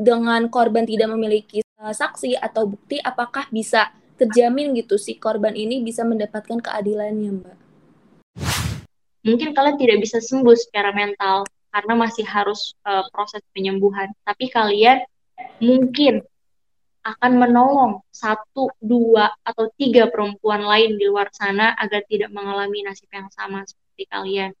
dengan korban tidak memiliki uh, saksi atau bukti, apakah bisa terjamin gitu si korban ini bisa mendapatkan keadilannya, Mbak? Mungkin kalian tidak bisa sembuh secara mental karena masih harus uh, proses penyembuhan, tapi kalian mungkin akan menolong satu, dua, atau tiga perempuan lain di luar sana agar tidak mengalami nasib yang sama seperti kalian.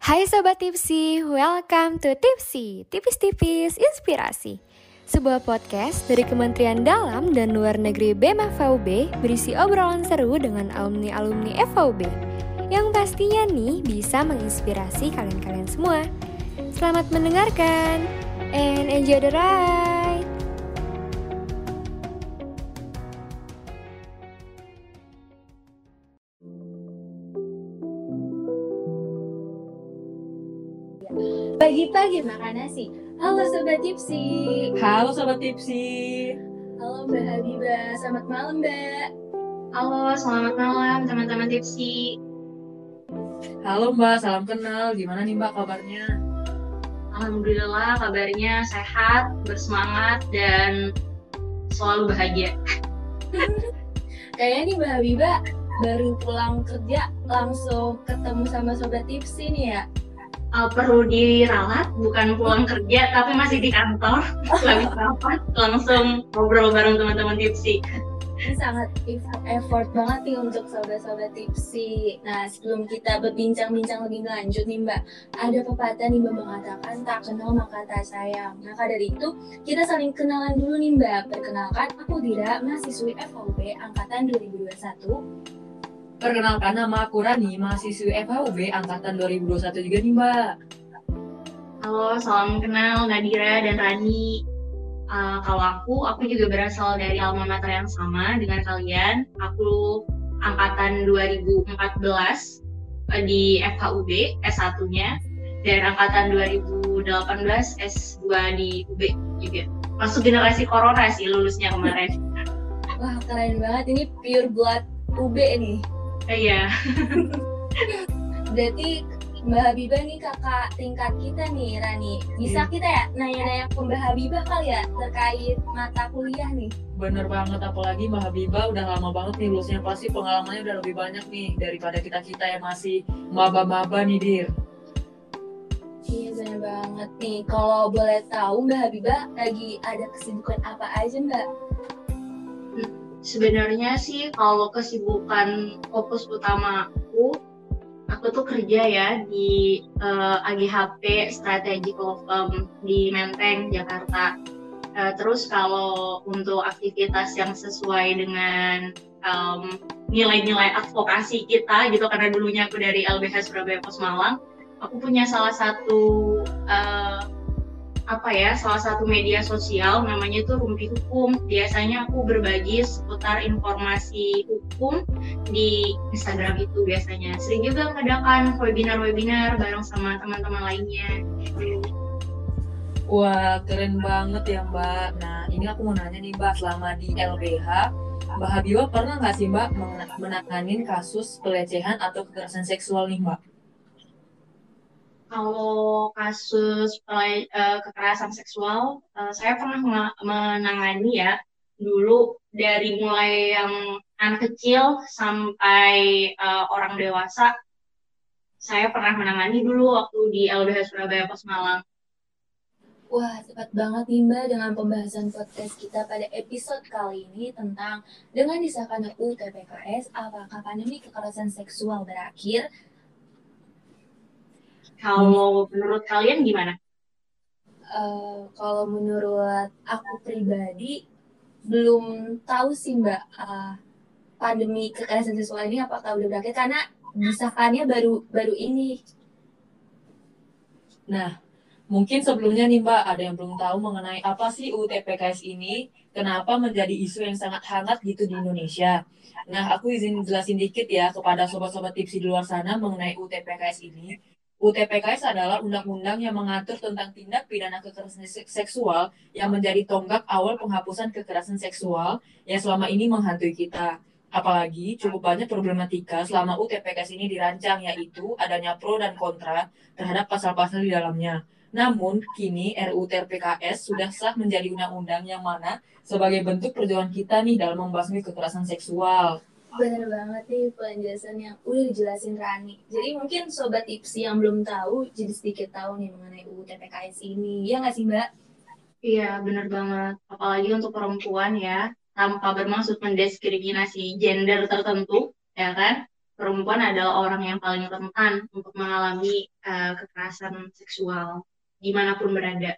Hai Sobat Tipsy, welcome to Tipsy, tipis-tipis inspirasi. Sebuah podcast dari Kementerian Dalam dan Luar Negeri BEM FVUB berisi obrolan seru dengan alumni-alumni FVUB yang pastinya nih bisa menginspirasi kalian-kalian semua. Selamat mendengarkan and enjoy the ride! Pagi-pagi makan nasi. Halo Sobat Tipsi. Halo Sobat Tipsi. Halo Mbak Habibah. Selamat malam Mbak. Halo, selamat malam teman-teman Tipsi. Halo Mbak, salam kenal. Gimana nih Mbak kabarnya? Alhamdulillah kabarnya sehat, bersemangat, dan selalu bahagia. Kayaknya nih Mbak Habibah baru pulang kerja langsung ketemu sama Sobat Tipsi nih ya uh, perlu diralat bukan pulang kerja tapi masih di kantor lebih rapat langsung ngobrol bareng teman-teman tipsi ini sangat effort banget nih untuk sobat-sobat tipsi. Nah, sebelum kita berbincang-bincang lebih lanjut nih Mbak, ada pepatah nih Mbak mengatakan tak kenal maka tak sayang. Maka dari itu, kita saling kenalan dulu nih Mbak. Perkenalkan, aku Dira, mahasiswi FVB Angkatan 2021 Perkenalkan nama aku Rani, mahasiswi FHUB angkatan 2021 juga nih Mbak. Halo, salam kenal Nadira dan Rani. Uh, kalau aku, aku juga berasal dari alma mater yang sama dengan kalian. Aku angkatan 2014 uh, di FHUB S1-nya dan angkatan 2018 S2 di UB juga. Masuk generasi corona sih lulusnya kemarin. Wah, keren banget. Ini pure blood UB nih. Iya. Berarti Mbak Habibah nih kakak tingkat kita nih Rani. Bisa hmm. kita ya nanya-nanya ke Mbak Habibah kali ya terkait mata kuliah nih. Bener banget apalagi Mbak Habibah udah lama banget nih lulusnya pasti pengalamannya udah lebih banyak nih daripada kita-kita yang masih maba-maba nih Dir. Iya bener banget nih. Kalau boleh tahu Mbak Habibah lagi ada kesibukan apa aja Mbak? Sebenarnya sih kalau kesibukan fokus utama aku aku tuh kerja ya di uh, eh, AGHP Strategic Law Firm di Menteng Jakarta. Uh, terus kalau untuk aktivitas yang sesuai dengan um, nilai-nilai advokasi kita gitu karena dulunya aku dari LBH Surabaya Pos Malang aku punya salah satu uh, apa ya salah satu media sosial namanya itu Rumpi Hukum. Biasanya aku berbagi seputar informasi hukum di Instagram itu biasanya. Sering juga mengadakan webinar-webinar bareng sama teman-teman lainnya. Wah keren banget ya Mbak. Nah ini aku mau nanya nih Mbak selama di LBH Mbak Habibah pernah nggak sih Mbak menanganin kasus pelecehan atau kekerasan seksual nih Mbak? Kalau kasus uh, kekerasan seksual uh, saya pernah menangani ya dulu dari mulai yang anak kecil sampai uh, orang dewasa saya pernah menangani dulu waktu di LBH Surabaya Pos Malang. Wah, cepat banget nih Mbak dengan pembahasan podcast kita pada episode kali ini tentang dengan disahkannya UTPKS, apakah pandemi kekerasan seksual berakhir kalau menurut kalian gimana? Uh, kalau menurut aku pribadi belum tahu sih mbak uh, pandemi kekerasan seksual ini apakah udah berakhir karena disahkannya baru baru ini. Nah, mungkin sebelumnya nih Mbak, ada yang belum tahu mengenai apa sih UTPKS ini, kenapa menjadi isu yang sangat hangat gitu di Indonesia. Nah, aku izin jelasin dikit ya kepada sobat-sobat tipsi di luar sana mengenai UTPKS ini. UTPKS adalah undang-undang yang mengatur tentang tindak pidana kekerasan seksual yang menjadi tonggak awal penghapusan kekerasan seksual yang selama ini menghantui kita. Apalagi cukup banyak problematika selama UTPKS ini dirancang, yaitu adanya pro dan kontra terhadap pasal-pasal di dalamnya. Namun, kini RUU TPKS sudah sah menjadi undang-undang yang mana sebagai bentuk perjuangan kita nih dalam membasmi kekerasan seksual. Bener banget nih penjelasan yang udah dijelasin Rani. Jadi mungkin Sobat Tipsi yang belum tahu, jadi sedikit tahu nih mengenai UU TPKS ini. Ya nggak sih Mbak? Iya, bener banget. Apalagi untuk perempuan ya, tanpa bermaksud mendiskriminasi gender tertentu, ya kan? Perempuan adalah orang yang paling rentan untuk mengalami uh, kekerasan seksual di mana pun berada.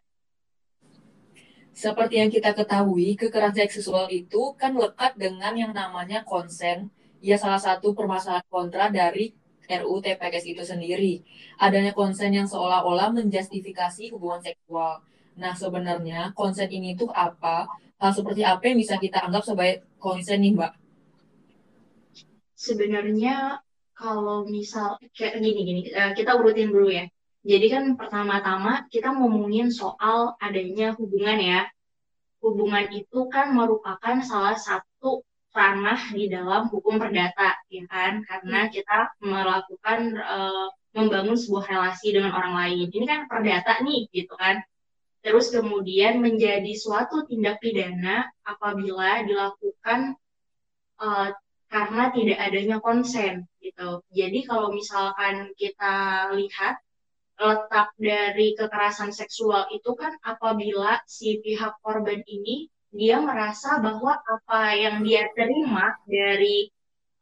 Seperti yang kita ketahui, kekerasan seksual itu kan lekat dengan yang namanya konsen. Ya salah satu permasalahan kontra dari RUU TPKS itu sendiri. Adanya konsen yang seolah-olah menjustifikasi hubungan seksual. Nah, sebenarnya konsen ini tuh apa? Hal seperti apa yang bisa kita anggap sebagai konsen nih, Mbak? Sebenarnya kalau misal kayak gini-gini, eh, kita urutin dulu ya. Jadi kan pertama-tama kita ngomongin soal adanya hubungan ya. Hubungan itu kan merupakan salah satu ranah di dalam hukum perdata, ya kan? Karena kita melakukan uh, membangun sebuah relasi dengan orang lain. Ini kan perdata nih, gitu kan? Terus kemudian menjadi suatu tindak pidana apabila dilakukan uh, karena tidak adanya konsen, gitu. Jadi kalau misalkan kita lihat letak dari kekerasan seksual itu kan apabila si pihak korban ini dia merasa bahwa apa yang dia terima dari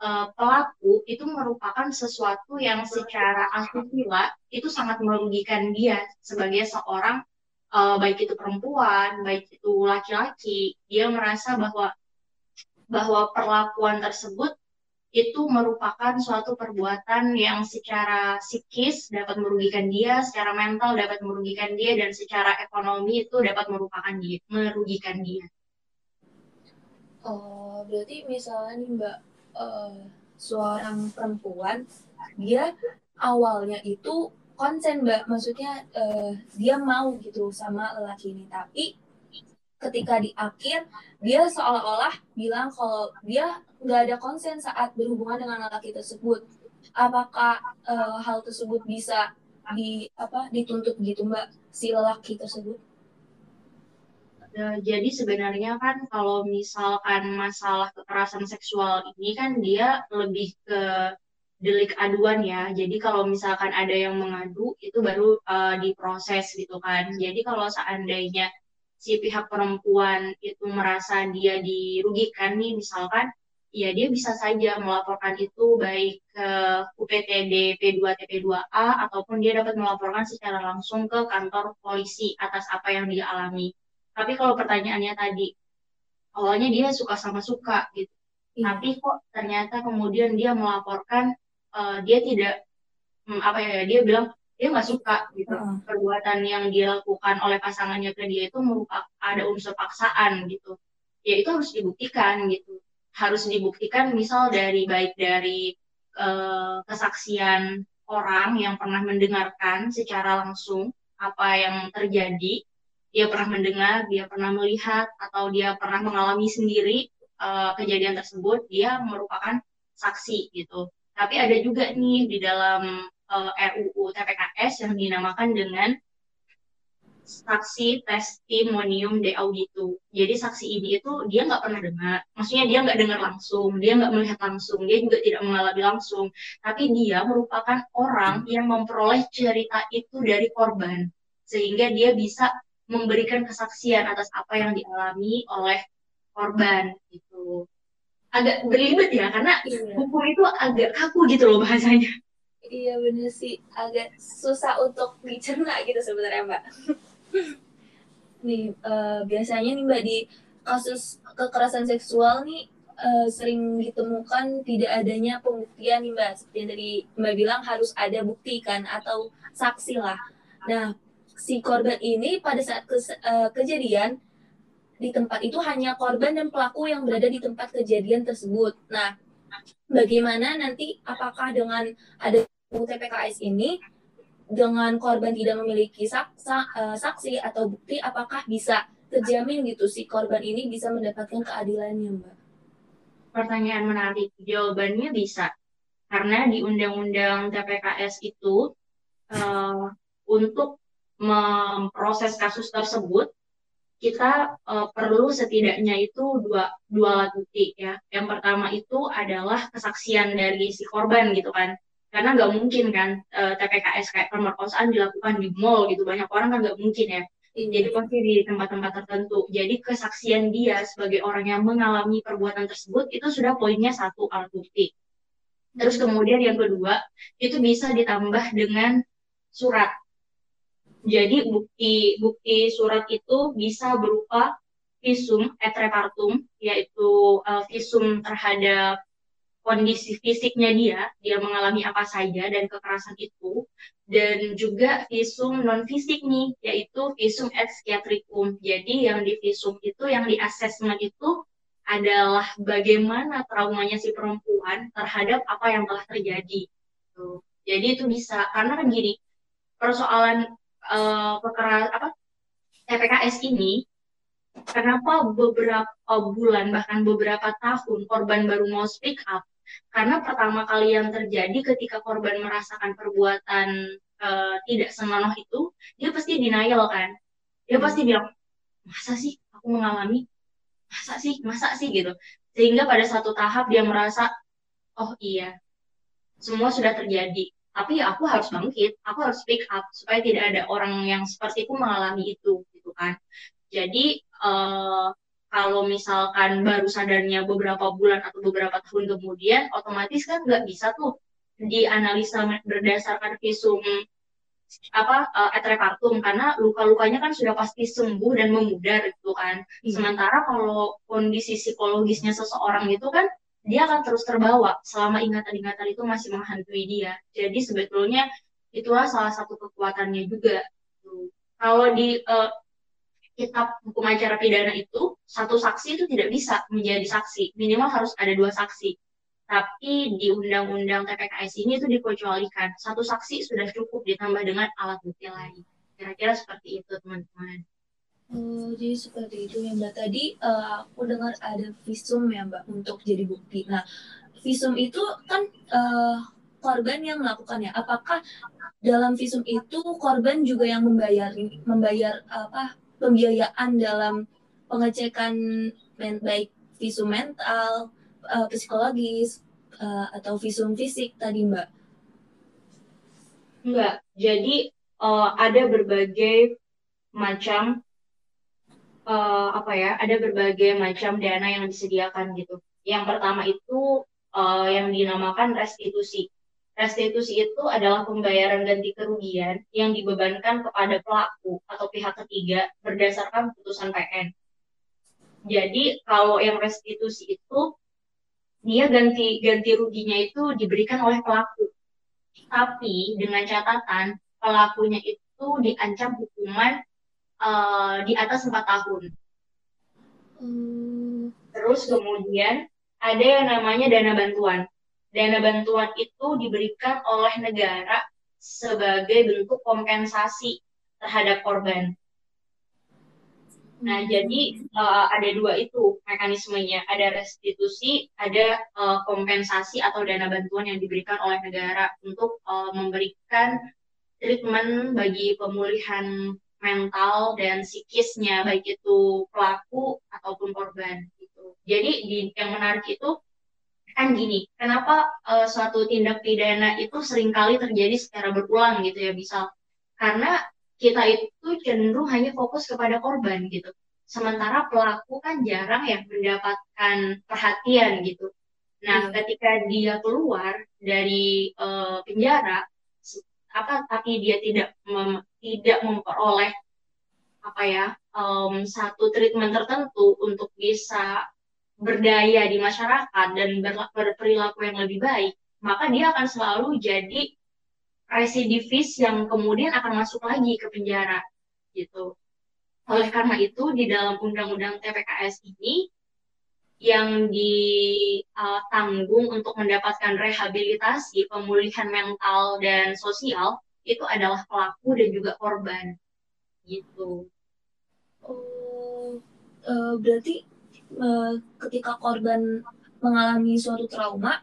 uh, pelaku itu merupakan sesuatu yang secara asusila itu sangat merugikan dia sebagai seorang uh, baik itu perempuan, baik itu laki-laki, dia merasa bahwa bahwa perlakuan tersebut itu merupakan suatu perbuatan yang secara psikis dapat merugikan dia, secara mental dapat merugikan dia, dan secara ekonomi itu dapat merupakan dia, merugikan dia. Oh, berarti misalnya nih Mbak, uh, seorang perempuan, dia awalnya itu konsen Mbak, maksudnya uh, dia mau gitu sama lelaki ini, tapi ketika di akhir dia seolah-olah bilang kalau dia nggak ada konsen saat berhubungan dengan laki tersebut. Apakah uh, hal tersebut bisa di apa dituntut gitu mbak si lelaki tersebut? Uh, jadi sebenarnya kan kalau misalkan masalah kekerasan seksual ini kan dia lebih ke delik aduan ya. Jadi kalau misalkan ada yang mengadu itu baru uh, diproses gitu kan. Jadi kalau seandainya si pihak perempuan itu merasa dia dirugikan nih misalkan ya dia bisa saja melaporkan itu baik ke UPTD P2 TP2A ataupun dia dapat melaporkan secara langsung ke kantor polisi atas apa yang dia alami. Tapi kalau pertanyaannya tadi awalnya dia suka sama suka gitu. Iya. Tapi kok ternyata kemudian dia melaporkan uh, dia tidak hmm, apa ya dia bilang dia nggak suka gitu. Uh. perbuatan yang dilakukan oleh pasangannya ke dia itu merupakan ada unsur paksaan gitu. Ya itu harus dibuktikan gitu. Harus dibuktikan misal dari baik dari uh, kesaksian orang yang pernah mendengarkan secara langsung apa yang terjadi. Dia pernah mendengar dia pernah melihat atau dia pernah mengalami sendiri uh, kejadian tersebut dia merupakan saksi gitu. Tapi ada juga nih di dalam uh, eh, RUU TPKS yang dinamakan dengan saksi testimonium de audito. Jadi saksi ini itu dia nggak pernah dengar, maksudnya dia nggak dengar langsung, dia nggak melihat langsung, dia juga tidak mengalami langsung, tapi dia merupakan orang yang memperoleh cerita itu dari korban, sehingga dia bisa memberikan kesaksian atas apa yang dialami oleh korban itu. Agak berlibat ya, karena iya. hukum itu agak kaku gitu loh bahasanya. Iya bener sih, agak susah untuk dicerna gitu sebenarnya Mbak. nih uh, biasanya nih Mbak di kasus kekerasan seksual nih uh, sering ditemukan tidak adanya pembuktian nih Mbak. Seperti yang tadi Mbak bilang harus ada bukti kan atau saksi lah. Nah si korban ini pada saat ke, uh, kejadian di tempat itu hanya korban dan pelaku yang berada di tempat kejadian tersebut. Nah, bagaimana nanti apakah dengan ada UTPKS ini dengan korban tidak memiliki uh, saksi atau bukti, apakah bisa terjamin gitu si korban ini bisa mendapatkan keadilannya, Mbak? pertanyaan menarik. Jawabannya bisa. Karena di Undang-Undang TPKS itu uh, untuk memproses kasus tersebut kita uh, perlu setidaknya itu dua dua alat bukti ya. Yang pertama itu adalah kesaksian dari si korban gitu kan. Karena nggak mungkin kan uh, TPKS kayak pemerkosaan dilakukan di mall gitu banyak orang kan nggak mungkin ya. Jadi pasti di tempat-tempat tertentu. Jadi kesaksian dia sebagai orang yang mengalami perbuatan tersebut itu sudah poinnya satu alat bukti. Terus kemudian yang kedua itu bisa ditambah dengan surat jadi bukti bukti surat itu bisa berupa visum et repartum, yaitu uh, visum terhadap kondisi fisiknya dia, dia mengalami apa saja dan kekerasan itu, dan juga visum non fisik nih, yaitu visum et psychiatricum. Jadi yang di visum itu, yang di asesmen itu adalah bagaimana traumanya si perempuan terhadap apa yang telah terjadi. Jadi itu bisa karena kan gini, persoalan uh, apa TPKS ini kenapa beberapa bulan bahkan beberapa tahun korban baru mau speak up? Karena pertama kali yang terjadi ketika korban merasakan perbuatan uh, tidak senonoh itu dia pasti denial kan? Dia hmm. pasti bilang masa sih aku mengalami? Masa sih? Masa sih? Gitu. Sehingga pada satu tahap dia merasa oh iya semua sudah terjadi tapi ya aku harus bangkit aku harus speak up supaya tidak ada orang yang seperti aku mengalami itu gitu kan jadi uh, kalau misalkan baru sadarnya beberapa bulan atau beberapa tahun kemudian otomatis kan nggak bisa tuh dianalisa berdasarkan visum apa uh, etrepartum karena luka-lukanya kan sudah pasti sembuh dan memudar gitu kan. Hmm. Sementara kalau kondisi psikologisnya seseorang itu kan dia akan terus terbawa selama ingatan-ingatan itu masih menghantui dia. Jadi sebetulnya itulah salah satu kekuatannya juga. Kalau di uh, kitab hukum acara pidana itu satu saksi itu tidak bisa menjadi saksi, minimal harus ada dua saksi. Tapi di undang-undang TPKS ini itu dikecualikan satu saksi sudah cukup ditambah dengan alat bukti lain. Kira-kira seperti itu teman-teman. Oh, jadi seperti itu ya Mbak. Tadi uh, aku dengar ada visum ya Mbak untuk jadi bukti. Nah, visum itu kan uh, korban yang melakukannya. Apakah dalam visum itu korban juga yang membayar membayar apa pembiayaan dalam pengecekan baik visum mental, uh, psikologis uh, atau visum fisik tadi Mbak? Enggak. Jadi uh, ada berbagai macam uh, apa ya ada berbagai macam dana yang disediakan gitu. Yang pertama itu uh, yang dinamakan restitusi. Restitusi itu adalah pembayaran ganti kerugian yang dibebankan kepada pelaku atau pihak ketiga berdasarkan putusan PN. Jadi kalau yang restitusi itu dia ganti ganti ruginya itu diberikan oleh pelaku. Tapi dengan catatan pelakunya itu diancam hukuman uh, di atas empat tahun. Hmm. Terus kemudian ada yang namanya dana bantuan. Dana bantuan itu diberikan oleh negara sebagai bentuk kompensasi terhadap korban. Nah, jadi uh, ada dua itu mekanismenya. Ada restitusi, ada uh, kompensasi atau dana bantuan yang diberikan oleh negara untuk uh, memberikan treatment bagi pemulihan mental dan psikisnya baik itu pelaku ataupun korban gitu. Jadi di, yang menarik itu kan gini, kenapa uh, suatu tindak pidana itu sering kali terjadi secara berulang gitu ya misal karena kita itu cenderung hanya fokus kepada korban gitu. Sementara pelaku kan jarang yang mendapatkan perhatian gitu. Nah, hmm. ketika dia keluar dari uh, penjara, apa tapi dia tidak mem, tidak memperoleh apa ya um, satu treatment tertentu untuk bisa berdaya di masyarakat dan berperilaku yang lebih baik maka dia akan selalu jadi residivis yang kemudian akan masuk lagi ke penjara gitu. Oleh karena itu di dalam undang-undang TPKS ini yang ditanggung uh, untuk mendapatkan rehabilitasi, pemulihan mental dan sosial itu adalah pelaku dan juga korban gitu. Oh, uh, berarti uh, ketika korban mengalami suatu trauma,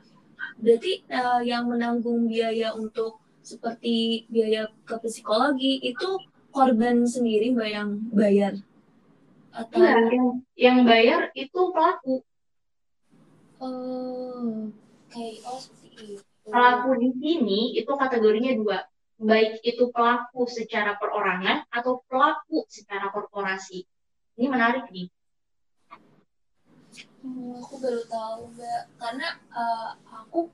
berarti yang menanggung biaya untuk seperti biaya ke psikologi itu korban sendiri mbak yang bayar atau ya, yang, yang bayar itu pelaku. Oh kayak oh seperti itu. Pelaku di sini itu kategorinya dua. Baik itu pelaku secara perorangan atau pelaku secara korporasi. Ini menarik nih. Hmm, aku baru tahu mbak. Karena uh, aku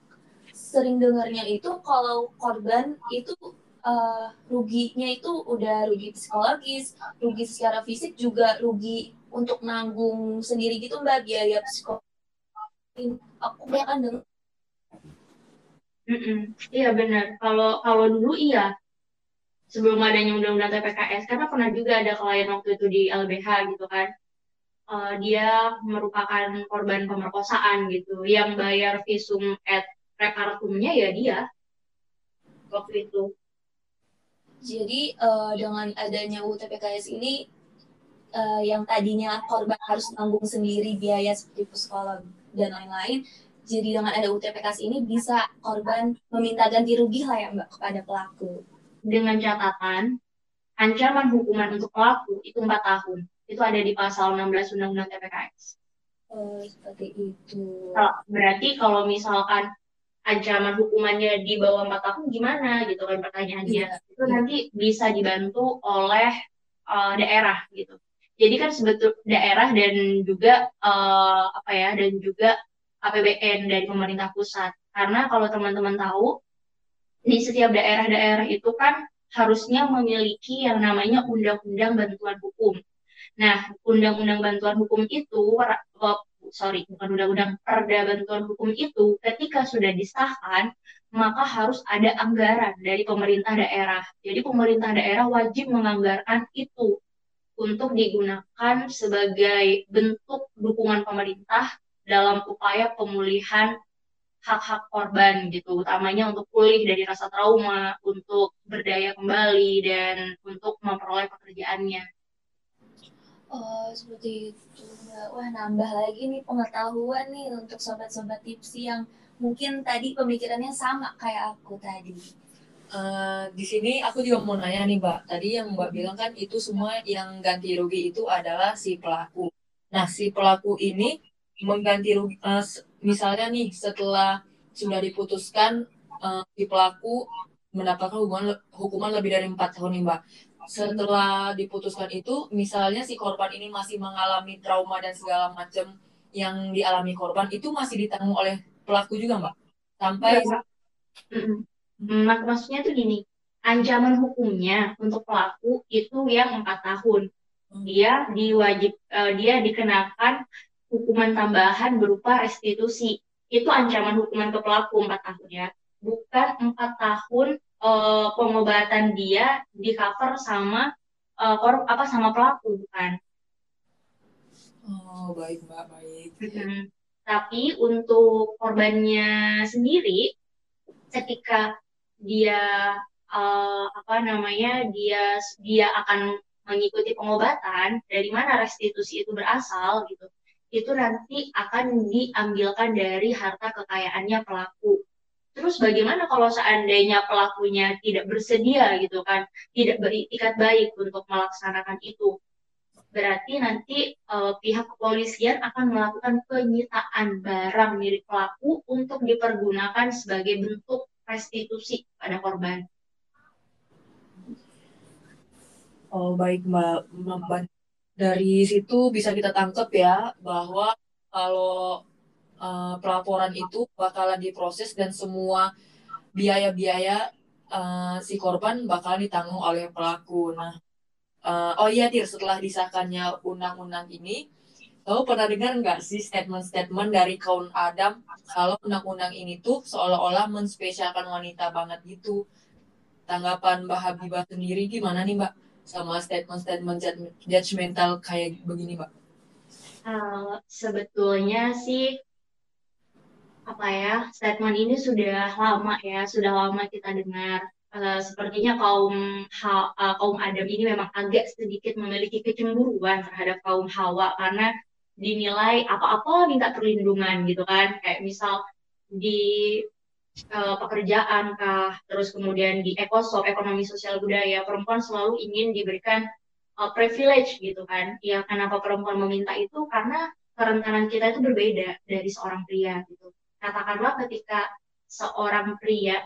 sering dengarnya itu kalau korban itu uh, ruginya itu udah rugi psikologis, rugi secara fisik juga rugi untuk nanggung sendiri gitu mbak biaya psikologis. Aku kan dengar. Iya benar. Kalau kalau dulu iya sebelum adanya undang-undang TPKS karena pernah juga ada klien waktu itu di LBH gitu kan. Uh, dia merupakan korban pemerkosaan gitu yang bayar visum et repartumnya ya dia waktu itu jadi uh, dengan adanya UTPKS ini uh, yang tadinya korban harus tanggung sendiri biaya seperti psikolog dan lain-lain, jadi dengan ada UTPKS ini bisa korban meminta ganti rugi lah ya mbak kepada pelaku. Dengan catatan ancaman hukuman untuk pelaku itu empat tahun. Itu ada di pasal 16 Undang-Undang TPKS. Oh, seperti itu. Berarti kalau misalkan ancaman hukumannya di bawah empat tahun gimana gitu kan pertanyaannya. Yeah. itu nanti bisa dibantu oleh uh, daerah gitu. Jadi kan sebetul daerah dan juga uh, apa ya dan juga APBN dari pemerintah pusat. Karena kalau teman-teman tahu di setiap daerah-daerah itu kan harusnya memiliki yang namanya undang-undang bantuan hukum. Nah undang-undang bantuan hukum itu sorry bukan undang-undang perda bantuan hukum itu ketika sudah disahkan maka harus ada anggaran dari pemerintah daerah. Jadi pemerintah daerah wajib menganggarkan itu untuk digunakan sebagai bentuk dukungan pemerintah dalam upaya pemulihan hak-hak korban gitu, utamanya untuk pulih dari rasa trauma, untuk berdaya kembali dan untuk memperoleh pekerjaannya. Oh, seperti itu. Wah, nambah lagi nih pengetahuan nih untuk sobat-sobat tipsi yang mungkin tadi pemikirannya sama kayak aku tadi. Uh, di sini aku juga mau nanya nih, Mbak. Tadi yang Mbak bilang kan itu semua yang ganti rugi itu adalah si pelaku. Nah, si pelaku ini mengganti rugi, uh, misalnya nih setelah sudah diputuskan uh, si pelaku mendapatkan hukuman hukuman lebih dari empat tahun nih, Mbak setelah diputuskan itu misalnya si korban ini masih mengalami trauma dan segala macam yang dialami korban itu masih ditanggung oleh pelaku juga mbak? Sampai Mak maksudnya tuh gini ancaman hukumnya untuk pelaku itu yang empat tahun. Hmm. dia diwajib uh, dia dikenakan hukuman tambahan berupa restitusi. Itu ancaman hukuman ke pelaku empat tahun ya. Bukan empat tahun uh, pengobatan dia di cover sama uh, kor apa sama pelaku bukan? Oh baik mbak baik. Hmm. Tapi untuk korbannya sendiri, ketika dia uh, apa namanya dia dia akan mengikuti pengobatan dari mana restitusi itu berasal gitu itu nanti akan diambilkan dari harta kekayaannya pelaku Terus bagaimana kalau seandainya pelakunya tidak bersedia gitu kan, tidak beritikat baik untuk melaksanakan itu? Berarti nanti uh, pihak kepolisian akan melakukan penyitaan barang milik pelaku untuk dipergunakan sebagai bentuk restitusi pada korban. Oh baik Mbak. Dari situ bisa kita tangkap ya bahwa kalau uh, pelaporan itu bakalan diproses dan semua biaya-biaya uh, si korban bakal ditanggung oleh pelaku. Nah, uh, oh iya Tir, setelah disahkannya undang-undang ini, kamu pernah dengar nggak sih statement-statement dari kaum Adam kalau undang-undang ini tuh seolah-olah menspesialkan wanita banget gitu? Tanggapan Mbak Habibah sendiri gimana nih Mbak sama statement-statement judgmental kayak begini Mbak? Uh, sebetulnya sih apa ya statement ini sudah lama ya sudah lama kita dengar. Uh, sepertinya kaum ha, uh, kaum Adam ini memang agak sedikit memiliki kecemburuan terhadap kaum Hawa karena dinilai apa-apa minta perlindungan gitu kan. Kayak misal di uh, pekerjaan kah terus kemudian di ekosop ekonomi sosial budaya perempuan selalu ingin diberikan uh, privilege gitu kan. Ya kenapa perempuan meminta itu? Karena kerentanan kita itu berbeda dari seorang pria gitu katakanlah ketika seorang pria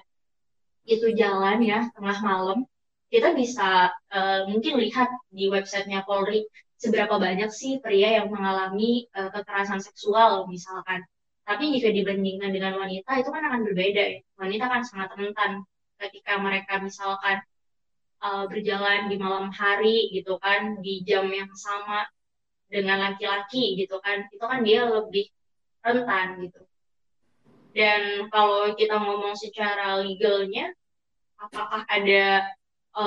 itu jalan ya tengah malam kita bisa uh, mungkin lihat di websitenya Polri seberapa banyak sih pria yang mengalami uh, kekerasan seksual misalkan. Tapi jika dibandingkan dengan wanita itu kan akan berbeda ya. Wanita kan sangat rentan ketika mereka misalkan uh, berjalan di malam hari gitu kan di jam yang sama dengan laki-laki gitu kan. Itu kan dia lebih rentan gitu. Dan kalau kita ngomong secara legalnya apakah ada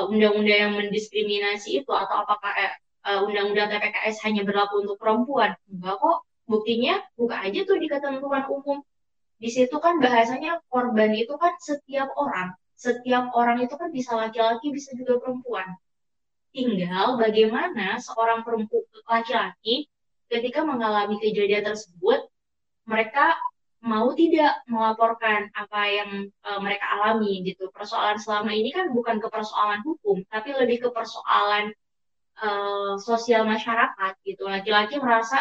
undang-undang uh, yang mendiskriminasi itu atau apakah eh, uh, undang-undang TPKS hanya berlaku untuk perempuan. Enggak kok, buktinya buka aja tuh di ketentuan umum. Di situ kan bahasanya korban itu kan setiap orang. Setiap orang itu kan bisa laki-laki, bisa juga perempuan. Tinggal bagaimana seorang perempuan laki-laki ketika mengalami kejadian tersebut, mereka mau tidak melaporkan apa yang uh, mereka alami gitu. Persoalan selama ini kan bukan ke persoalan hukum, tapi lebih ke persoalan uh, sosial masyarakat gitu. Laki-laki merasa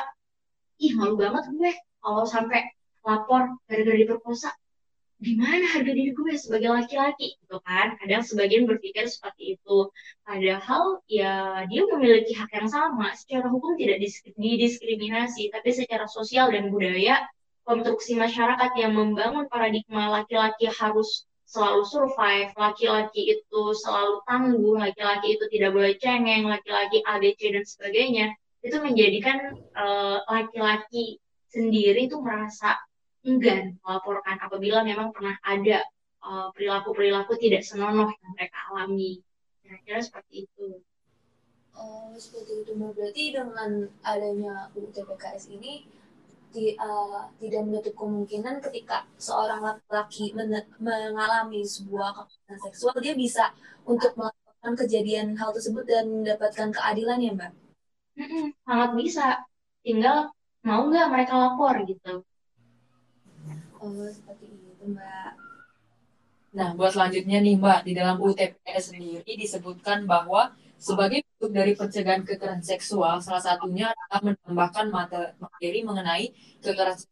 ih malu banget gue kalau sampai lapor gara-gara diperkosa. Gimana harga diri gue sebagai laki-laki? Gitu kan. Kadang sebagian berpikir seperti itu. Padahal ya dia memiliki hak yang sama. Secara hukum tidak didiskriminasi tapi secara sosial dan budaya konstruksi masyarakat yang membangun paradigma laki-laki harus selalu survive, laki-laki itu selalu tangguh, laki-laki itu tidak boleh cengeng, laki-laki ABC dan sebagainya, itu menjadikan eh, laki-laki uh, sendiri itu merasa enggan melaporkan apabila memang pernah ada eh, perilaku-perilaku uh, tidak senonoh yang mereka alami. Kira-kira seperti itu. Oh, seperti itu. Berarti dengan adanya UU ini di, uh, tidak menutup kemungkinan ketika seorang laki-laki mengalami sebuah kekerasan seksual dia bisa untuk melakukan kejadian hal tersebut dan mendapatkan keadilan ya mbak? Mm-mm, sangat bisa, tinggal mau nggak mereka lapor gitu. Oh seperti itu mbak. Nah buat selanjutnya nih mbak di dalam UTPS sendiri disebutkan bahwa sebagai bentuk dari pencegahan kekerasan seksual, salah satunya adalah menambahkan materi mengenai kekerasan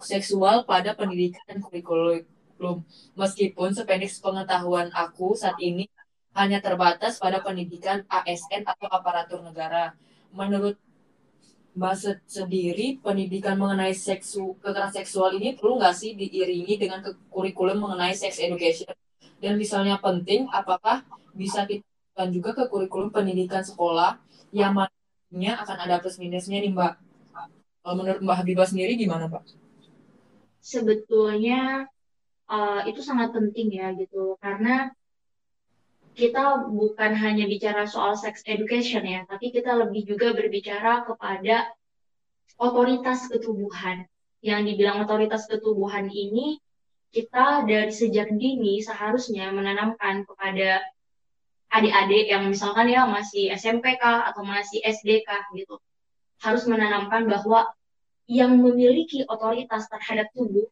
seksual pada pendidikan dan kurikulum. Meskipun sependek pengetahuan aku saat ini hanya terbatas pada pendidikan ASN atau aparatur negara. Menurut Mbak sendiri, pendidikan mengenai seksu, kekerasan seksual ini perlu nggak sih diiringi dengan kurikulum mengenai sex education? Dan misalnya penting, apakah bisa kita dan juga ke kurikulum pendidikan sekolah yang mana akan ada plus minusnya nih Mbak. Menurut Mbak Habibah sendiri gimana Mbak? Sebetulnya uh, itu sangat penting ya gitu karena kita bukan hanya bicara soal sex education ya, tapi kita lebih juga berbicara kepada otoritas ketubuhan. Yang dibilang otoritas ketubuhan ini kita dari sejak dini seharusnya menanamkan kepada adik-adik yang misalkan ya masih SMP kah atau masih SD kah gitu. Harus menanamkan bahwa yang memiliki otoritas terhadap tubuh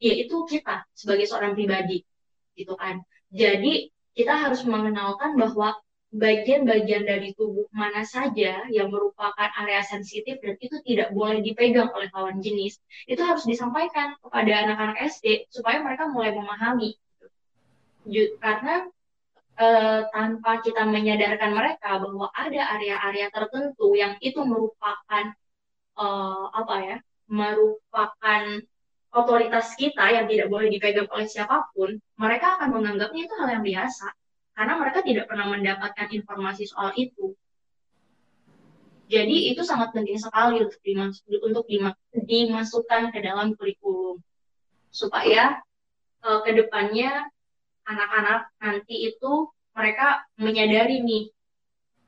yaitu kita sebagai seorang pribadi gitu kan. Jadi kita harus mengenalkan bahwa bagian-bagian dari tubuh mana saja yang merupakan area sensitif dan itu tidak boleh dipegang oleh lawan jenis itu harus disampaikan kepada anak-anak SD supaya mereka mulai memahami karena uh, tanpa kita menyadarkan mereka bahwa ada area-area tertentu yang itu merupakan uh, apa ya merupakan otoritas kita yang tidak boleh dipegang oleh siapa pun, mereka akan menganggapnya itu hal yang biasa karena mereka tidak pernah mendapatkan informasi soal itu. Jadi itu sangat penting sekali untuk dimas untuk dimasukkan ke dalam kurikulum supaya uh, ke depannya anak-anak nanti itu mereka menyadari nih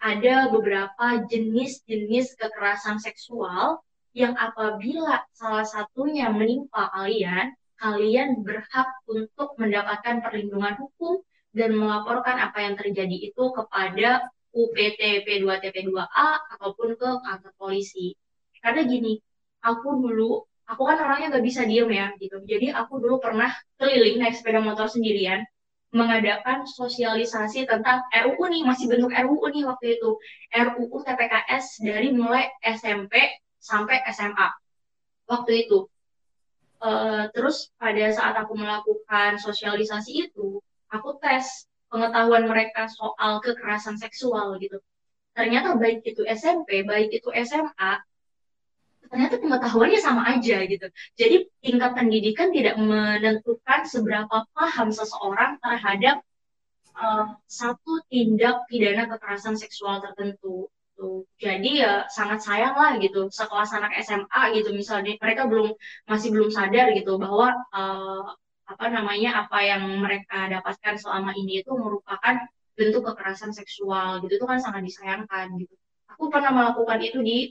ada beberapa jenis-jenis kekerasan seksual yang apabila salah satunya menimpa kalian, kalian berhak untuk mendapatkan perlindungan hukum dan melaporkan apa yang terjadi itu kepada UPT P2TP2A ataupun ke kantor polisi. Karena gini, aku dulu aku kan orangnya nggak bisa diem ya gitu jadi aku dulu pernah keliling naik sepeda motor sendirian mengadakan sosialisasi tentang RUU nih masih bentuk RUU nih waktu itu. RUU TPKS dari mulai SMP sampai SMA waktu itu. Uh, terus pada saat aku melakukan sosialisasi itu aku tes pengetahuan mereka soal kekerasan seksual gitu. Ternyata baik itu SMP baik itu SMA ternyata pengetahuannya sama aja gitu. Jadi tingkat pendidikan tidak menentukan seberapa paham seseorang terhadap uh, satu tindak pidana kekerasan seksual tertentu. Jadi ya sangat sayang lah gitu sekelas anak SMA gitu misalnya mereka belum masih belum sadar gitu bahwa uh, apa namanya apa yang mereka dapatkan selama ini itu merupakan bentuk kekerasan seksual gitu itu kan sangat disayangkan gitu. Aku pernah melakukan itu di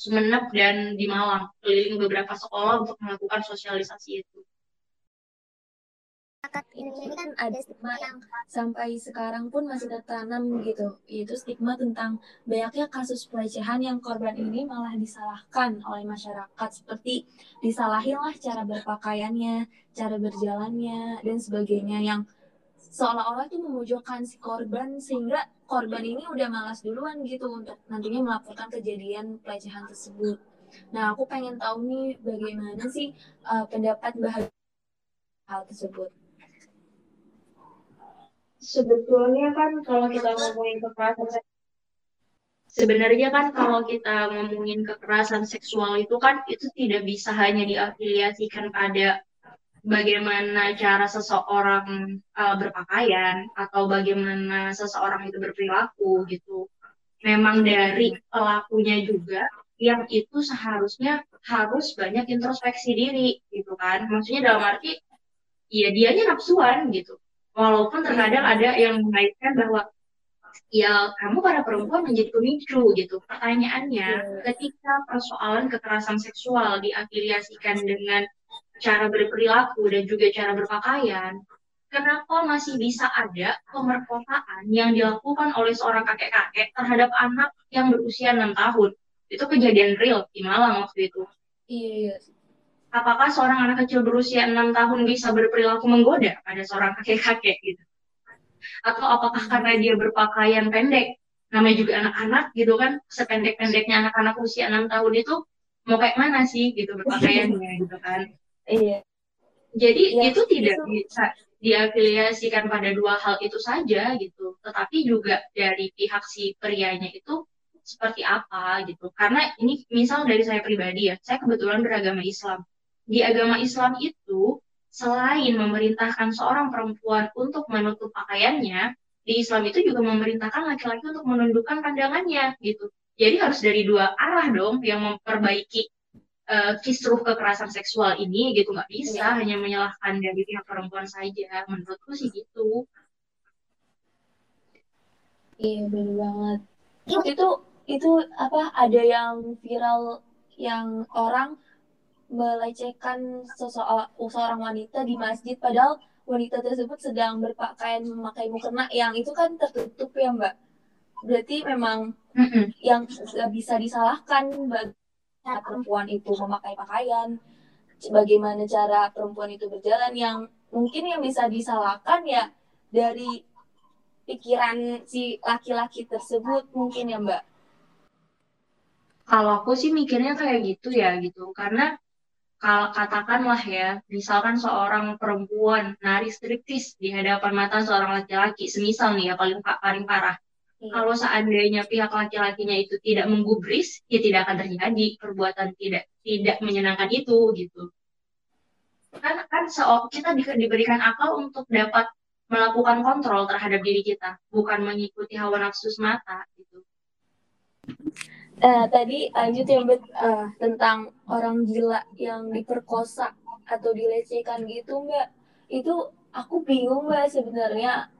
Sumeneb dan di Malang, keliling beberapa sekolah untuk melakukan sosialisasi itu. Masyarakat ini kan ada stigma yang sampai sekarang pun masih tertanam gitu, yaitu stigma tentang banyaknya kasus pelecehan yang korban ini malah disalahkan oleh masyarakat, seperti disalahin lah cara berpakaiannya, cara berjalannya, dan sebagainya yang seolah-olah itu memojokkan si korban sehingga korban ini udah malas duluan gitu untuk nantinya melaporkan kejadian pelecehan tersebut. Nah, aku pengen tahu nih bagaimana sih uh, pendapat Mbak hal tersebut. Sebetulnya kan kalau kita ngomongin kekerasan sebenarnya kan kalau kita ngomongin kekerasan seksual itu kan itu tidak bisa hanya diafiliasikan pada bagaimana cara seseorang uh, berpakaian atau bagaimana seseorang itu berperilaku gitu. Memang dari pelakunya juga yang itu seharusnya harus banyak introspeksi diri gitu kan. Maksudnya dalam arti ya dianya nafsuan gitu. Walaupun terkadang ada yang mengaitkan bahwa ya kamu para perempuan menjadi pemicu gitu. Pertanyaannya iya. ketika persoalan kekerasan seksual diafiliasikan dengan cara berperilaku dan juga cara berpakaian, kenapa masih bisa ada pemerkosaan yang dilakukan oleh seorang kakek-kakek terhadap anak yang berusia enam tahun? Itu kejadian real di Malang waktu itu. Iya, iya. Apakah seorang anak kecil berusia enam tahun bisa berperilaku menggoda pada seorang kakek-kakek gitu? Atau apakah karena dia berpakaian pendek, namanya juga anak-anak gitu kan, sependek-pendeknya anak-anak usia enam tahun itu mau kayak mana sih gitu berpakaiannya gitu kan? Iya. Jadi ya, itu tidak itu. bisa diafiliasikan pada dua hal itu saja gitu, tetapi juga dari pihak si prianya itu seperti apa gitu. Karena ini misal dari saya pribadi ya, saya kebetulan beragama Islam. Di agama Islam itu selain memerintahkan seorang perempuan untuk menutup pakaiannya, di Islam itu juga memerintahkan laki-laki untuk menundukkan pandangannya gitu. Jadi harus dari dua arah dong yang memperbaiki uh, kisruh kekerasan seksual ini gitu nggak bisa ya. hanya menyalahkan dari pihak perempuan saja menurutku sih gitu iya benar banget itu itu apa ada yang viral yang orang melecehkan seseorang, seorang wanita di masjid padahal wanita tersebut sedang berpakaian memakai mukena yang itu kan tertutup ya mbak berarti memang mm -mm. yang bisa disalahkan bagi perempuan itu memakai pakaian, bagaimana cara perempuan itu berjalan yang mungkin yang bisa disalahkan ya dari pikiran si laki-laki tersebut mungkin ya Mbak. Kalau aku sih mikirnya kayak gitu ya gitu. Karena kalau katakanlah ya, misalkan seorang perempuan nari striptis di hadapan mata seorang laki-laki, semisal nih ya paling paling parah, Hmm. Kalau seandainya pihak laki-lakinya itu tidak menggubris, ya tidak akan terjadi perbuatan tidak tidak menyenangkan itu gitu. Kan kan so, kita di, diberikan akal untuk dapat melakukan kontrol terhadap diri kita, bukan mengikuti hawa nafsu semata gitu. Uh, tadi lanjut yang uh, tentang orang gila yang diperkosa atau dilecehkan gitu mbak itu aku bingung mbak sebenarnya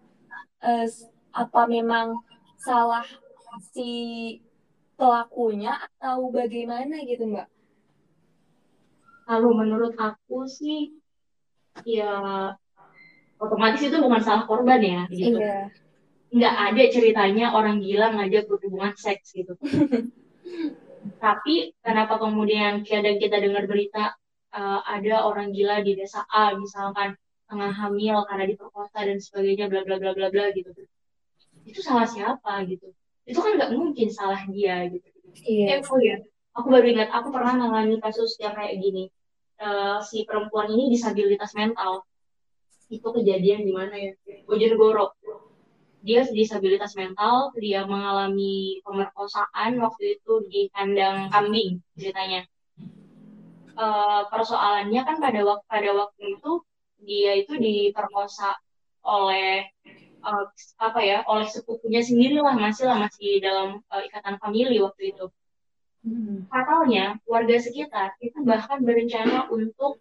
uh, apa memang salah si pelakunya atau bagaimana gitu mbak? Kalau menurut aku sih ya otomatis itu bukan salah korban ya gitu. Iya. Nggak ada ceritanya orang gila ngajak berhubungan seks gitu. Tapi kenapa kemudian kadang kita dengar berita uh, ada orang gila di desa A misalkan tengah hamil karena diperkosa dan sebagainya bla bla bla bla bla gitu. Itu salah siapa gitu? Itu kan nggak mungkin salah dia gitu. Iya. Eh, oh ya, aku baru ingat aku pernah mengalami kasus yang kayak gini. Uh, si perempuan ini disabilitas mental. Itu kejadian di mana ya? Bojonegoro dia disabilitas mental, dia mengalami pemerkosaan waktu itu di kandang kambing ceritanya. Uh, persoalannya kan pada waktu pada waktu itu dia itu diperkosa oleh uh, apa ya oleh sepupunya sendiri lah masih lah masih dalam uh, ikatan famili waktu itu. Hmm. Fatalnya warga sekitar itu bahkan berencana untuk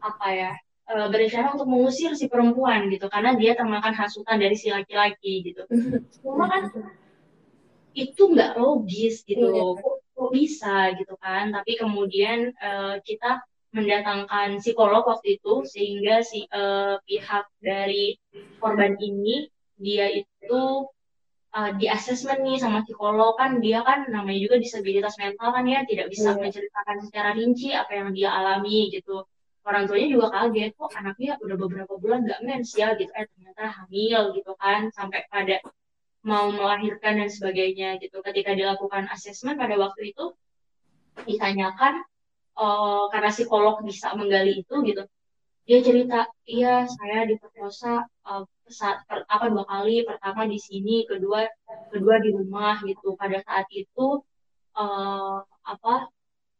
apa ya uh, berencana untuk mengusir si perempuan gitu karena dia termakan hasutan dari si laki-laki gitu. Cuma kan itu nggak logis gitu, iya. kok, kok bisa gitu kan? Tapi kemudian uh, kita mendatangkan psikolog waktu itu sehingga si uh, pihak dari korban ini dia itu uh, di asesmen nih sama psikolog. Kan dia kan namanya juga disabilitas mental kan ya tidak bisa yeah. menceritakan secara rinci apa yang dia alami gitu. Orang tuanya juga kaget kok anaknya udah beberapa bulan gak mens ya gitu. Eh ternyata hamil gitu kan sampai pada mau melahirkan dan sebagainya gitu. Ketika dilakukan asesmen pada waktu itu ditanyakan uh, karena psikolog bisa menggali itu gitu dia cerita iya saya diperkosa uh, saat per, apa dua kali pertama di sini kedua kedua di rumah gitu. Pada saat itu uh, apa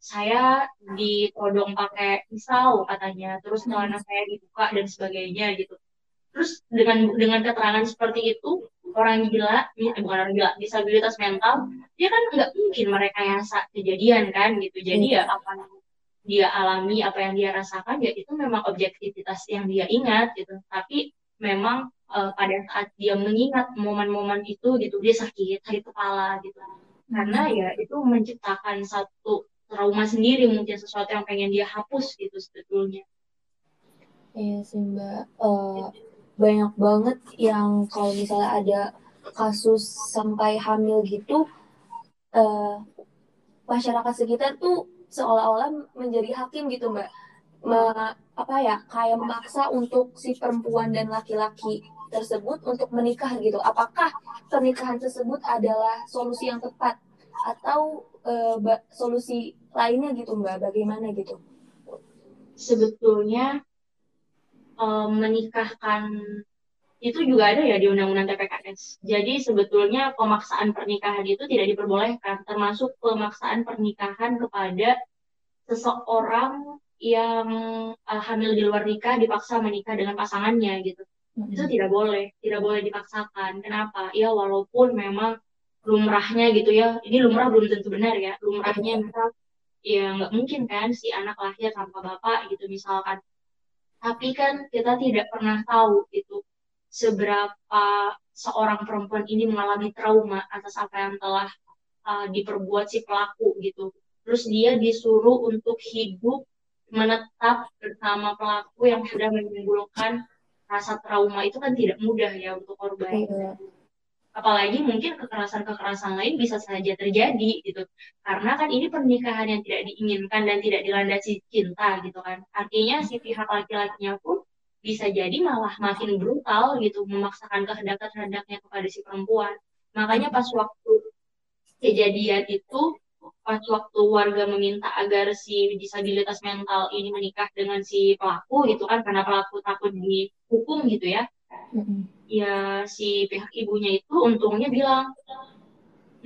saya ditodong pakai pisau katanya terus celana saya dibuka dan sebagainya gitu. Terus dengan dengan keterangan seperti itu orang gila eh, bukan orang gila disabilitas mental dia kan nggak mungkin mereka yang saat kejadian kan gitu. Jadi ya apa dia alami apa yang dia rasakan ya itu memang objektivitas yang dia ingat gitu. Tapi memang uh, pada saat dia mengingat momen-momen itu gitu dia sakit sakit kepala gitu. Karena ya itu menciptakan satu trauma sendiri mungkin sesuatu yang pengen dia hapus gitu sebetulnya. Iya sih mbak. Uh, banyak banget yang kalau misalnya ada kasus sampai hamil gitu uh, masyarakat sekitar tuh seolah-olah menjadi hakim gitu mbak. Me, apa ya kayak memaksa untuk si perempuan dan laki-laki tersebut untuk menikah gitu. Apakah pernikahan tersebut adalah solusi yang tepat? Atau uh, solusi lainnya gitu mbak? Bagaimana gitu? Sebetulnya um, menikahkan itu juga ada ya di undang-undang TPKS. Jadi sebetulnya pemaksaan pernikahan itu tidak diperbolehkan, termasuk pemaksaan pernikahan kepada seseorang yang uh, hamil di luar nikah dipaksa menikah dengan pasangannya gitu. Mm -hmm. Itu tidak boleh, tidak boleh dipaksakan. Kenapa? Ya walaupun memang lumrahnya gitu ya, ini lumrah belum tentu benar ya. Lumrahnya misal ya nggak mungkin kan si anak lahir tanpa bapak gitu misalkan tapi kan kita tidak pernah tahu itu seberapa seorang perempuan ini mengalami trauma atas apa yang telah uh, diperbuat si pelaku gitu. Terus dia disuruh untuk hidup menetap bersama pelaku yang sudah menimbulkan rasa trauma. Itu kan tidak mudah ya untuk korban. Iya apalagi mungkin kekerasan-kekerasan lain bisa saja terjadi gitu. Karena kan ini pernikahan yang tidak diinginkan dan tidak dilandasi cinta gitu kan. Artinya si pihak laki-lakinya pun bisa jadi malah makin brutal gitu memaksakan kehendak-kehendaknya kepada si perempuan. Makanya pas waktu kejadian itu pas waktu warga meminta agar si disabilitas mental ini menikah dengan si pelaku gitu kan karena pelaku takut dihukum gitu ya. Ya si pihak ibunya itu untungnya bilang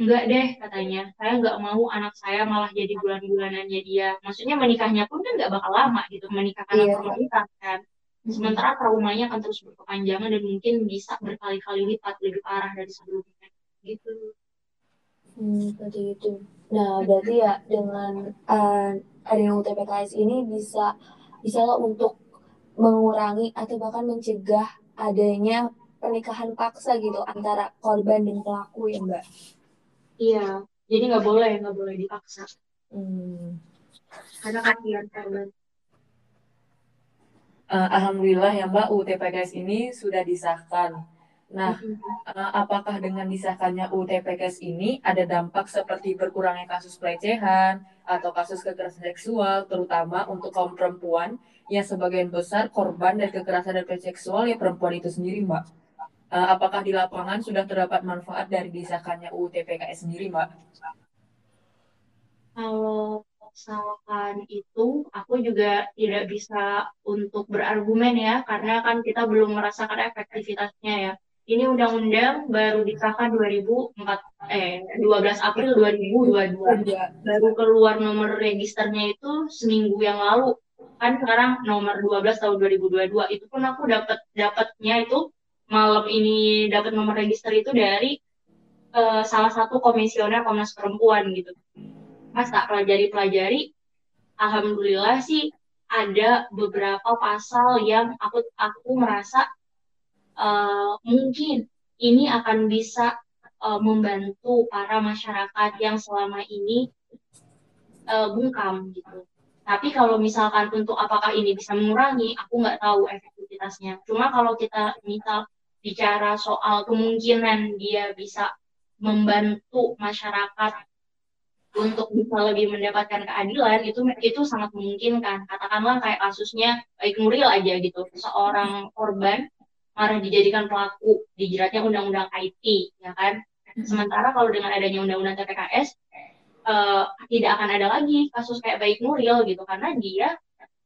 enggak deh katanya. Saya nggak mau anak saya malah jadi bulan-bulanannya dia. Maksudnya menikahnya pun kan nggak bakal lama gitu menikah karena yeah. formalitas kan sementara traumanya akan terus berkepanjangan dan mungkin bisa berkali-kali lipat lebih parah dari sebelumnya. Gitu. Hmm, seperti itu. Nah berarti ya dengan uh, adanya UTPKS ini bisa bisa untuk mengurangi atau bahkan mencegah adanya pernikahan paksa gitu antara korban dan pelaku ya mbak? Iya. Jadi nggak boleh nggak boleh dipaksa. Hmm. karena kasihan korban uh, Alhamdulillah ya Mbak UTPKS ini sudah disahkan Nah, uh, apakah dengan disahkannya UU TPKS ini ada dampak seperti berkurangnya kasus pelecehan atau kasus kekerasan seksual, terutama untuk kaum perempuan yang sebagian besar korban dari kekerasan dan pelecehan seksual ya perempuan itu sendiri, Mbak? Uh, apakah di lapangan sudah terdapat manfaat dari disahkannya UU TPKS sendiri, Mbak? Kalau misalkan itu, aku juga tidak bisa untuk berargumen ya, karena kan kita belum merasakan efektivitasnya ya. Ini undang-undang baru disahkan 2004 eh 12 April 2022 baru keluar nomor registernya itu seminggu yang lalu. Kan sekarang nomor 12 tahun 2022 itu pun aku dapat dapatnya itu malam ini dapat nomor register itu dari uh, salah satu komisioner Komnas Perempuan gitu mas tak pelajari pelajari alhamdulillah sih ada beberapa pasal yang aku aku merasa uh, mungkin ini akan bisa uh, membantu para masyarakat yang selama ini uh, bungkam gitu. Tapi kalau misalkan untuk apakah ini bisa mengurangi, aku nggak tahu efektivitasnya. Cuma kalau kita misal bicara soal kemungkinan dia bisa membantu masyarakat untuk bisa lebih mendapatkan keadilan itu itu sangat memungkinkan katakanlah kayak kasusnya baik Nuril aja gitu. Seorang korban malah dijadikan pelaku dijeratnya undang-undang IT ya kan? Sementara kalau dengan adanya undang-undang TPKS eh, tidak akan ada lagi kasus kayak baik Nuril gitu. Karena dia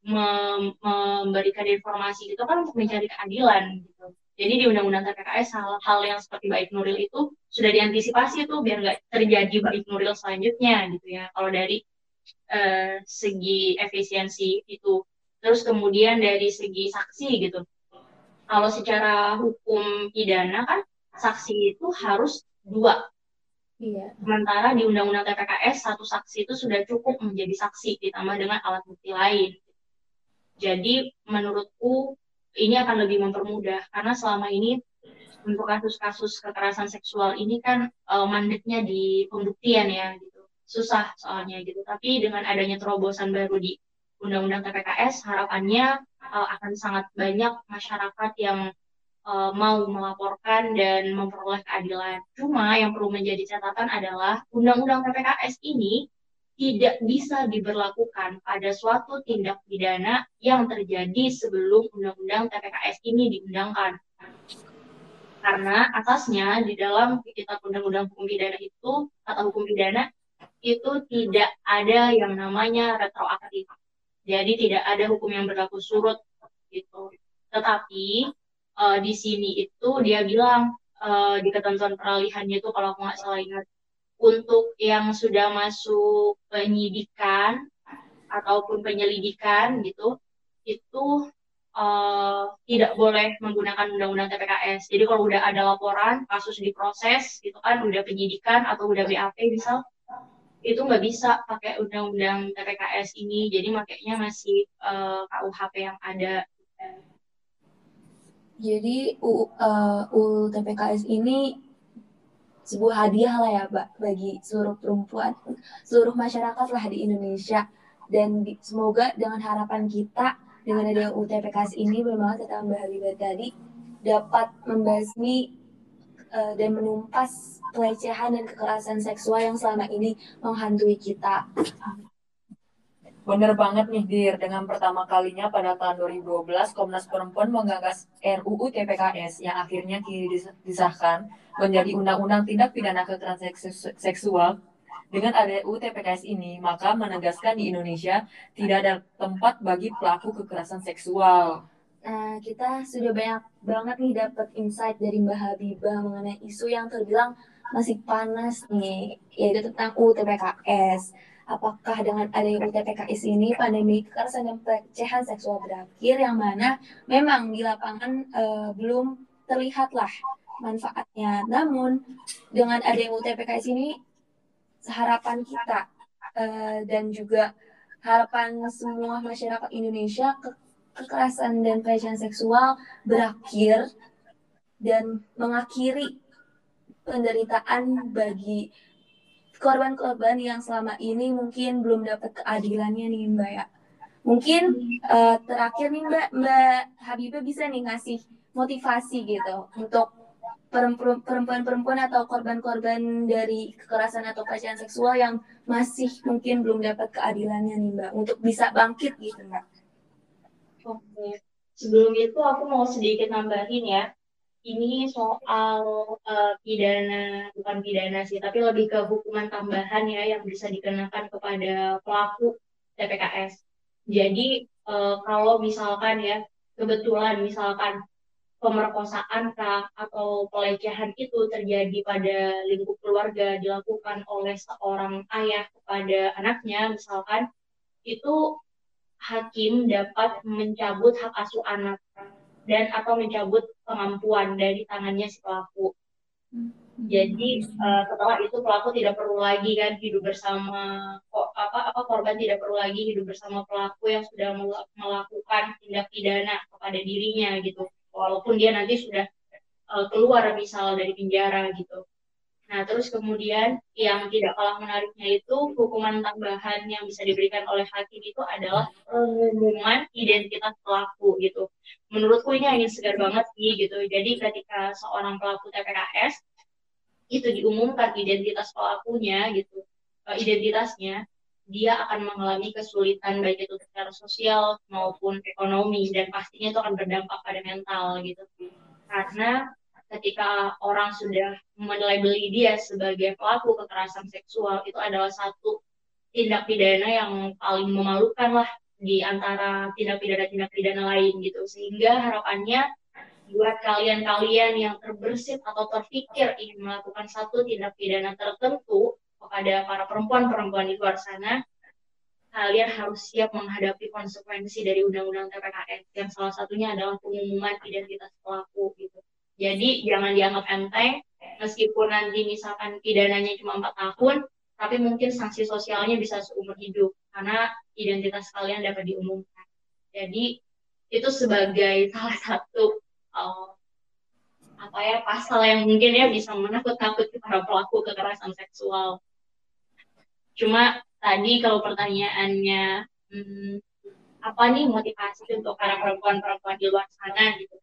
mem memberikan informasi itu kan untuk mencari keadilan gitu jadi di undang-undang TPKS hal-hal yang seperti baik Nuril itu sudah diantisipasi tuh biar nggak terjadi baik Nuril selanjutnya gitu ya kalau dari uh, segi efisiensi itu terus kemudian dari segi saksi gitu kalau secara hukum pidana kan saksi itu harus dua. Iya. Sementara di Undang-Undang TPKS satu saksi itu sudah cukup menjadi saksi ditambah dengan alat bukti lain. Jadi menurutku ini akan lebih mempermudah karena selama ini untuk kasus-kasus kekerasan seksual ini kan uh, mandatnya di pembuktian ya gitu. Susah soalnya gitu. Tapi dengan adanya terobosan baru di Undang-Undang TPKS harapannya uh, akan sangat banyak masyarakat yang uh, mau melaporkan dan memperoleh keadilan. Cuma yang perlu menjadi catatan adalah Undang-Undang TPKS ini tidak bisa diberlakukan pada suatu tindak pidana yang terjadi sebelum Undang-Undang TPKS ini diundangkan. Karena atasnya di dalam kitab Undang-Undang Hukum Pidana itu atau hukum pidana itu tidak ada yang namanya retroaktif. Jadi tidak ada hukum yang berlaku surut gitu. Tetapi uh, di sini itu dia bilang uh, di ketentuan peralihannya itu kalau aku nggak salah ingat untuk yang sudah masuk penyidikan ataupun penyelidikan gitu itu uh, tidak boleh menggunakan undang-undang TPKS. Jadi kalau udah ada laporan kasus diproses gitu kan udah penyidikan atau udah BAP misal itu nggak bisa pakai undang-undang TPKS ini jadi makanya masih uh, eh, KUHP yang ada jadi UU, uh, UU TPKS ini sebuah hadiah lah ya Mbak bagi seluruh perempuan seluruh masyarakat lah di Indonesia dan di, semoga dengan harapan kita dengan adanya UU TPKS ini memang kata Mbak Habibah tadi dapat membasmi uh, dan menumpas pelecehan dan kekerasan seksual yang selama ini menghantui kita. Bener banget nih Dir, dengan pertama kalinya pada tahun 2012 Komnas Perempuan menggagas RUU TPKS yang akhirnya kini disahkan menjadi Undang-Undang Tindak Pidana Kekerasan Seksual. Dengan RUU TPKS ini, maka menegaskan di Indonesia tidak ada tempat bagi pelaku kekerasan seksual. Nah, kita sudah banyak banget nih dapat insight dari Mbak Habibah mengenai isu yang terbilang masih panas nih, yaitu tentang UTPKS. Apakah dengan adanya UTPKS ini pandemi kekerasan dan pelecehan seksual berakhir yang mana memang di lapangan uh, belum terlihatlah manfaatnya. Namun dengan adanya UTPKS ini harapan kita uh, dan juga harapan semua masyarakat Indonesia ke kekerasan dan pelecehan seksual berakhir dan mengakhiri penderitaan bagi korban-korban yang selama ini mungkin belum dapat keadilannya nih Mbak ya. Mungkin uh, terakhir nih Mbak, Mbak Habibah bisa nih ngasih motivasi gitu untuk perempuan- perempuan-perempuan atau korban-korban dari kekerasan atau pelecehan seksual yang masih mungkin belum dapat keadilannya nih Mbak untuk bisa bangkit gitu Mbak. Oke. Sebelum itu aku mau sedikit nambahin ya. Ini soal eh, pidana, bukan pidana sih, tapi lebih ke hukuman tambahan ya yang bisa dikenakan kepada pelaku TPKS. Jadi eh, kalau misalkan ya, kebetulan misalkan pemerkosaan kah atau pelecehan itu terjadi pada lingkup keluarga dilakukan oleh seorang ayah kepada anaknya misalkan itu hakim dapat mencabut hak asuh anak dan atau mencabut pengampuan dari tangannya si pelaku. Jadi eh, setelah itu pelaku tidak perlu lagi kan hidup bersama kok apa apa korban tidak perlu lagi hidup bersama pelaku yang sudah mel- melakukan tindak pidana kepada dirinya gitu. Walaupun dia nanti sudah eh, keluar misal dari penjara gitu. Nah, terus kemudian yang tidak kalah menariknya itu hukuman tambahan yang bisa diberikan oleh hakim itu adalah pengumuman identitas pelaku gitu. Menurutku ini angin segar banget sih gitu. Jadi ketika seorang pelaku TPKS itu diumumkan identitas pelakunya gitu, eh, identitasnya, dia akan mengalami kesulitan baik itu secara sosial maupun ekonomi dan pastinya itu akan berdampak pada mental gitu. Karena ketika orang sudah melabeli dia sebagai pelaku kekerasan seksual itu adalah satu tindak pidana yang paling memalukan lah di antara tindak pidana-tindak pidana lain gitu. Sehingga harapannya buat kalian-kalian yang terbersit atau terpikir ingin melakukan satu tindak pidana tertentu kepada para perempuan-perempuan di luar sana, kalian harus siap menghadapi konsekuensi dari undang-undang TPKS yang salah satunya adalah pengumuman identitas pelaku gitu. Jadi jangan dianggap enteng, meskipun nanti misalkan pidananya cuma empat tahun, tapi mungkin sanksi sosialnya bisa seumur hidup karena identitas kalian dapat diumumkan. Jadi itu sebagai salah satu uh, apa ya pasal yang mungkin ya bisa menakut-nakuti para pelaku kekerasan seksual. Cuma tadi kalau pertanyaannya hmm, apa nih motivasi untuk para perempuan-perempuan di luar sana gitu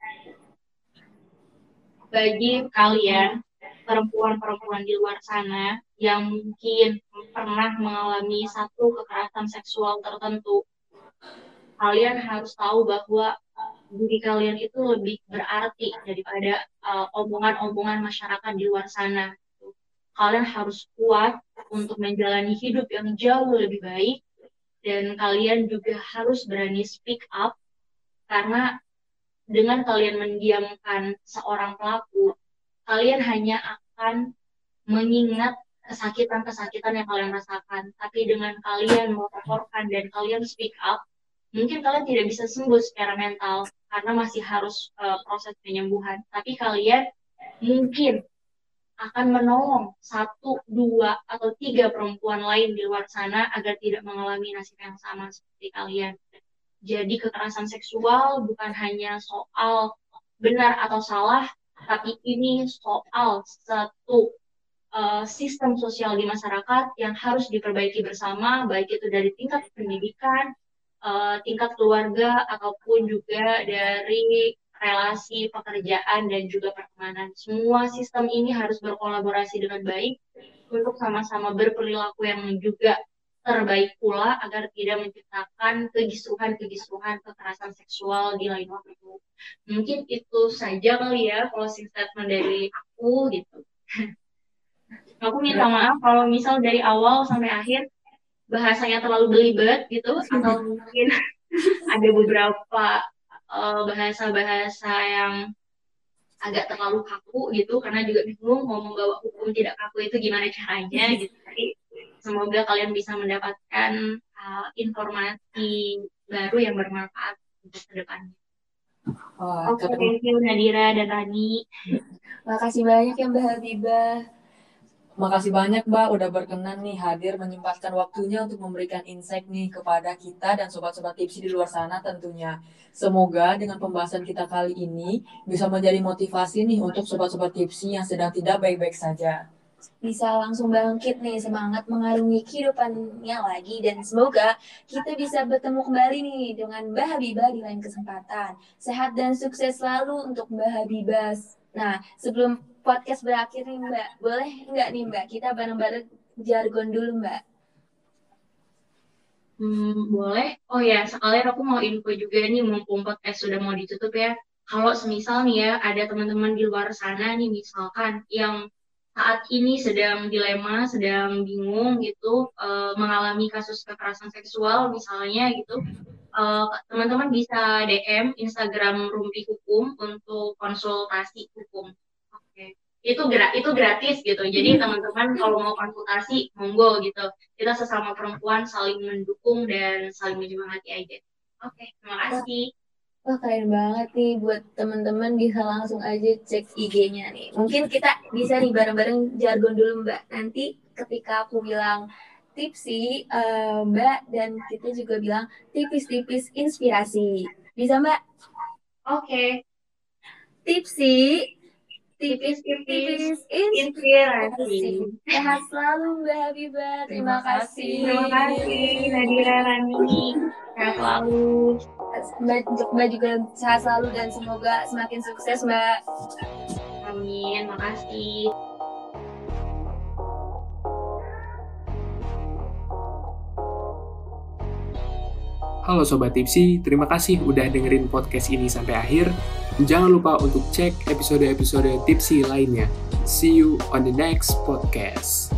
bagi kalian perempuan-perempuan di luar sana yang mungkin pernah mengalami satu kekerasan seksual tertentu, kalian harus tahu bahwa diri kalian itu lebih berarti daripada uh, omongan-omongan masyarakat di luar sana. Kalian harus kuat untuk menjalani hidup yang jauh lebih baik dan kalian juga harus berani speak up karena dengan kalian mendiamkan seorang pelaku, kalian hanya akan mengingat kesakitan-kesakitan yang kalian rasakan. Tapi dengan kalian melaporkan dan kalian speak up, mungkin kalian tidak bisa sembuh secara mental karena masih harus uh, proses penyembuhan. Tapi kalian mungkin akan menolong satu, dua, atau tiga perempuan lain di luar sana agar tidak mengalami nasib yang sama seperti kalian. Jadi kekerasan seksual bukan hanya soal benar atau salah, tapi ini soal satu uh, sistem sosial di masyarakat yang harus diperbaiki bersama, baik itu dari tingkat pendidikan, uh, tingkat keluarga, ataupun juga dari relasi pekerjaan dan juga pertemanan. Semua sistem ini harus berkolaborasi dengan baik untuk sama-sama berperilaku yang juga terbaik pula agar tidak menciptakan kegisuhan-kegisuhan kekerasan seksual di lain waktu. Mungkin itu saja kali ya closing statement dari aku gitu. aku minta maaf kalau misal dari awal sampai akhir bahasanya terlalu belibet gitu atau mungkin ada beberapa bahasa-bahasa uh, yang agak terlalu kaku gitu karena juga bingung mau membawa hukum tidak kaku itu gimana caranya gitu. Tapi Semoga kalian bisa mendapatkan uh, informasi baru yang bermanfaat untuk ke depannya. Wah, Oke, okay, thank you Nadira dan Rani. Makasih banyak ya Mbak Habibah. Makasih banyak Mbak udah berkenan nih hadir menyempatkan waktunya untuk memberikan insight nih kepada kita dan sobat-sobat tipsi di luar sana tentunya. Semoga dengan pembahasan kita kali ini bisa menjadi motivasi nih untuk sobat-sobat tipsi yang sedang tidak baik-baik saja bisa langsung bangkit nih semangat mengarungi kehidupannya lagi dan semoga kita bisa bertemu kembali nih dengan Mbak Habibah di lain kesempatan. Sehat dan sukses selalu untuk Mbak Habibah. Nah, sebelum podcast berakhir nih Mbak, boleh nggak nih Mbak kita bareng-bareng jargon dulu Mbak? Hmm, boleh. Oh ya, sekalian aku mau info juga nih, mumpung podcast sudah mau ditutup ya. Kalau semisal nih ya, ada teman-teman di luar sana nih, misalkan yang saat ini sedang dilema, sedang bingung gitu, uh, mengalami kasus kekerasan seksual misalnya gitu, uh, teman-teman bisa DM Instagram Rumpi Hukum untuk konsultasi hukum. Oke. Itu gra itu gratis gitu. Jadi teman-teman kalau mau konsultasi monggo gitu. Kita sesama perempuan saling mendukung dan saling menyemangati aja. Oke, terima kasih. Wah keren banget nih buat teman-teman bisa langsung aja cek IG-nya nih. Mungkin kita bisa nih bareng-bareng jargon dulu Mbak. Nanti ketika aku bilang tipsi uh, Mbak dan kita juga bilang tipis-tipis inspirasi. Bisa Mbak? Oke. Okay. Tipsi tipis-tipis inspirasi. Sehat selalu Mbak Habibah. Terima kasih. Terima kasih Nadira Rani. Sehat selalu. Mbak, Mbak juga sehat selalu dan semoga semakin sukses Mbak. Amin. Makasih. Halo Sobat Tipsi, terima kasih udah dengerin podcast ini sampai akhir. Jangan lupa untuk cek episode-episode Tipsi lainnya. See you on the next podcast.